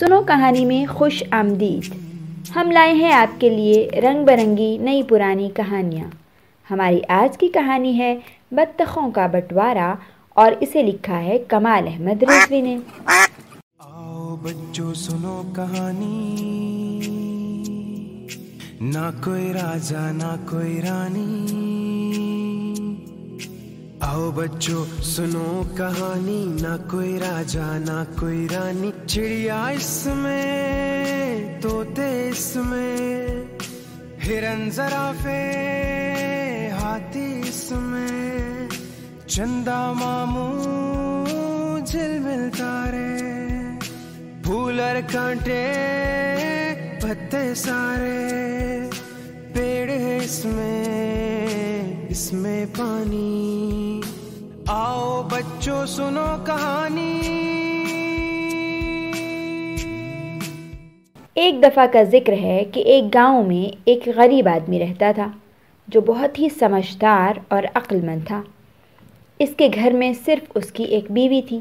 سنو کہانی میں خوش آمدید۔ ہم لائے ہیں آپ کے لیے رنگ برنگی نئی پرانی کہانیاں۔ ہماری آج کی کہانی ہے بطخوں کا بٹوارا اور اسے لکھا ہے کمال احمد رضوی نے۔ آؤ بچوں، سنو کہانی۔ نہ کوئی راجا، نہ کوئی رانی۔ آؤ بچوں، سنو کہانی، نہ کوئی راجا، نہ کوئی رانی، چڑیا اس میں، طوطے اس میں، ہرن زرافے ہاتھی اس میں چندا ماموں جل مل تارے، پھولر کانٹے، پتے سارے، پیڑ ہے اس میں اس میں پانی۔ آؤ بچوں سنو کہانی۔ ایک دفعہ کا ذکر ہے کہ ایک گاؤں میں ایک غریب آدمی رہتا تھا جو بہت ہی سمجھدار اور عقل مند تھا۔ اس کے گھر میں صرف اس کی ایک بیوی تھی۔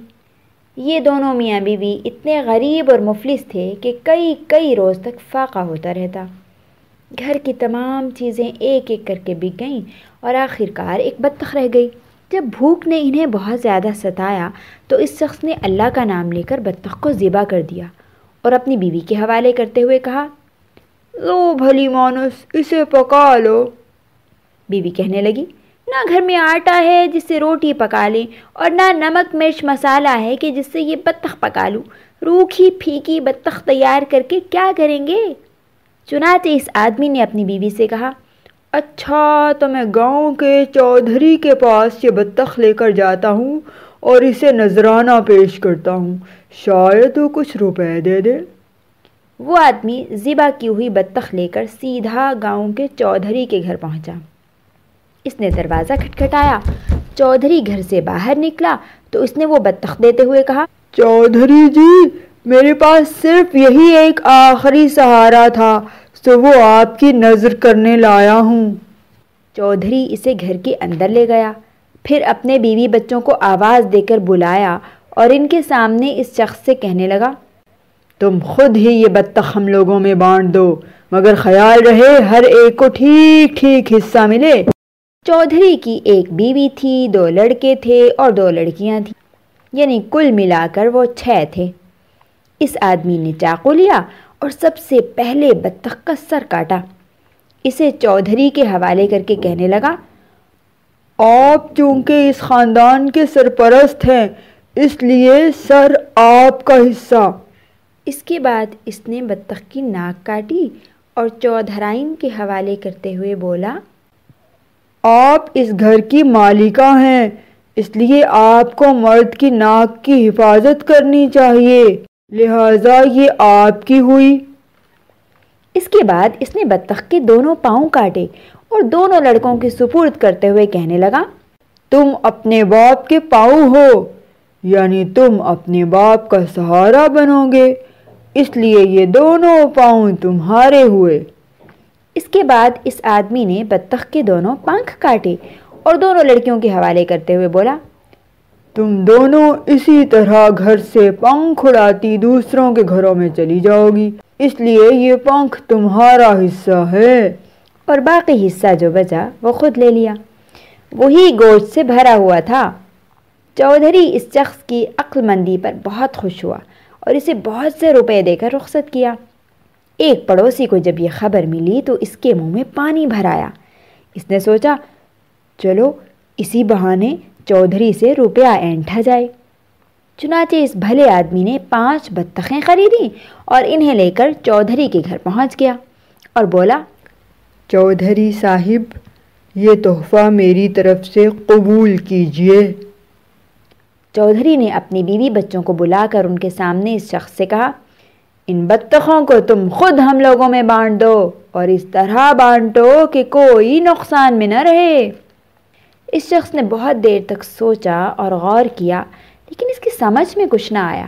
یہ دونوں میاں بیوی اتنے غریب اور مفلس تھے کہ کئی کئی روز تک فاقہ ہوتا رہتا۔ گھر کی تمام چیزیں ایک ایک کر کے بک گئیں اور آخر کار ایک بطخ رہ گئی۔ جب بھوک نے انہیں بہت زیادہ ستایا تو اس شخص نے اللہ کا نام لے کر بطخ کو ذبح کر دیا اور اپنی بیوی کے حوالے کرتے ہوئے کہا، لو بھلی مانس، اسے پکا لو۔ بیوی کہنے لگی، نہ گھر میں آٹا ہے جس سے روٹی پکا لیں اور نہ نمک، مرچ، مسالہ ہے کہ جس سے یہ بطخ پکا لوں۔ روکھی، پھیکی بطخ تیار کر کے کیا کریں گے؟ چنانچہ اس آدمی نے اپنی بیوی سے کہا اچھا تو میں گاؤں کے چودھری کے پاس یہ بطخ لے کر جاتا ہوں اور اسے نذرانہ پیش کرتا ہوں۔ شاید وہ کچھ روپے دے دے۔ وہ آدمی ذبح کی ہوئی بطخ لے کر سیدھا گاؤں کے چودھری کے گھر پہنچا۔ اس نے دروازہ کھٹکھٹایا۔ چودھری گھر سے باہر نکلا تو اس نے وہ بطخ دیتے ہوئے کہا چودھری جی میرے پاس صرف یہی ایک آخری سہارا تھا۔ تو وہ آپ کی نظر کرنے لایا ہوں۔ چودھری اسے گھر کے اندر لے گیا پھر اپنے بیوی بچوں کو آواز دے کر بلایا اور ان کے سامنے اس شخص سے کہنے لگا تم خود ہی یہ بطخ ہم لوگوں میں بانٹ دو مگر خیال رہے ہر ایک کو ٹھیک ٹھیک حصہ ملے۔ چودھری کی ایک بیوی تھی دو لڑکے تھے اور دو لڑکیاں تھیں یعنی کل ملا کر وہ چھ تھے۔ اس آدمی نے چاقو لیا اور سب سے پہلے بطخ کا سر کاٹا۔ اسے چودھری کے حوالے کر کے کہنے لگا، آپ چونکہ اس خاندان کے سرپرست ہیں، اس لیے سر آپ کا حصہ۔ اس کے بعد اس نے بطخ کی ناک کاٹی اور چودھرائن کے حوالے کرتے ہوئے بولا، آپ اس گھر کی مالکہ ہیں، اس لیے آپ کو مرد کی ناک کی حفاظت کرنی چاہیے۔ لہذا یہ آپ کی ہوئی۔ اس کے بعد اس نے بطخ کے دونوں پاؤں کاٹے اور دونوں لڑکوں کی سپرد کرتے ہوئے کہنے لگا تم اپنے باپ کے پاؤں ہو یعنی تم اپنے باپ کا سہارا بنو گے اس لیے یہ دونوں پاؤں تمہارے ہوئے۔ اس کے بعد اس آدمی نے بطخ کے دونوں پنکھ کاٹے اور دونوں لڑکیوں کے حوالے کرتے ہوئے بولا تم دونوں اسی طرح گھر سے پنکھ اڑاتی دوسروں کے گھروں میں چلی جاؤ گی۔ اس لیے یہ پنکھ تمہارا حصہ ہے۔ اور باقی حصہ جو بچا وہ خود لے لیا۔ وہی گوشت سے بھرا ہوا تھا۔ چودھری اس شخص کی عقل مندی پر بہت خوش ہوا اور اسے بہت سے روپے دے کر رخصت کیا۔ ایک پڑوسی کو جب یہ خبر ملی تو اس کے منہ میں پانی بھرایا اس نے سوچا، چلو اسی بہانے چودھری سے روپیہ اینٹھا جائے۔ چنانچہ اس بھلے آدمی نے پانچ بطخیں خریدیں اور انہیں لے کر چودھری کے گھر پہنچ گیا اور بولا چودھری صاحب یہ تحفہ میری طرف سے قبول کیجیے۔ چودھری نے اپنی بیوی بچوں کو بلا کر ان کے سامنے اس شخص سے کہا ان بطخوں کو تم خود ہم لوگوں میں بانٹ دو اور اس طرح بانٹو کہ کوئی نقصان میں نہ رہے۔ اس شخص نے بہت دیر تک سوچا اور غور کیا، لیکن اس کی سمجھ میں کچھ نہ آیا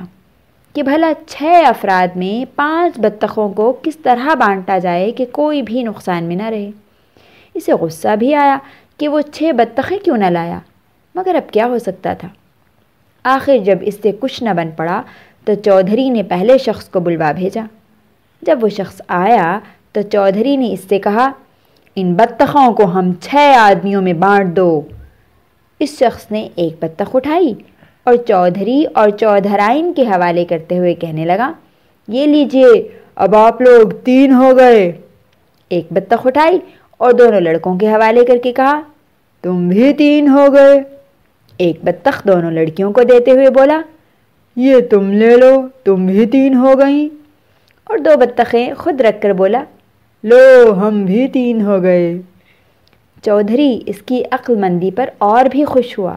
کہ بھلا چھ افراد میں پانچ بطخوں کو کس طرح بانٹا جائے کہ کوئی بھی نقصان میں نہ رہے۔ اسے غصہ بھی آیا کہ وہ چھ بطخیں کیوں نہ لایا، مگر اب کیا ہو سکتا تھا۔ آخر جب اس سے کچھ نہ بن پڑا تو چودھری نے پہلے شخص کو بلوا بھیجا۔ جب وہ شخص آیا تو چودھری نے اس سے کہا ان بطخوں کو ہم چھ آدمیوں میں بانٹ دو۔ اس شخص نے ایک بطخ اٹھائی اور چودھری اور چودھرائن کے حوالے کرتے ہوئے کہنے لگا، یہ لیجیے، اب آپ لوگ تین ہو گئے۔ ایک بطخ اٹھائی اور دونوں لڑکوں کے حوالے کر کے کہا، تم بھی تین ہو گئے۔ ایک بطخ دونوں لڑکیوں کو دیتے ہوئے بولا، یہ تم لے لو، تم بھی تین ہو گئیں۔ اور دو بطخیں خود رکھ کر بولا لو، ہم بھی تین ہو گئے۔ چودھری اس کی عقل مندی پر اور بھی خوش ہوا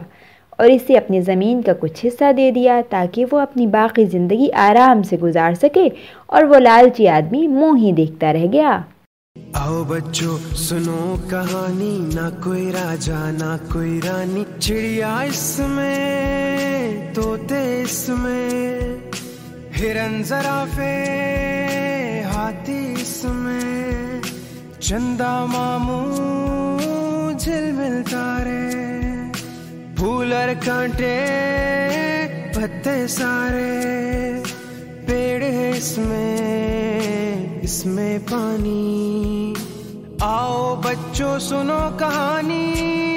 اور اسے اپنی زمین کا کچھ حصہ دے دیا تاکہ وہ اپنی باقی زندگی آرام سے گزار سکے اور وہ لالچی آدمی منہ ہی دیکھتا رہ گیا۔ آؤ بچوں، سنو کہانی۔ نہ کوئی راجا، نہ کوئی رانی۔ چڑیا اس میں توتے اس میں۔ ہرن زرافے ہاتھی اس میں چندا ماموں جھل مل تارے، پھولر کانٹے پتے سارے۔ پیڑ اس میں اس میں پانی۔ آؤ بچوں سنو کہانی۔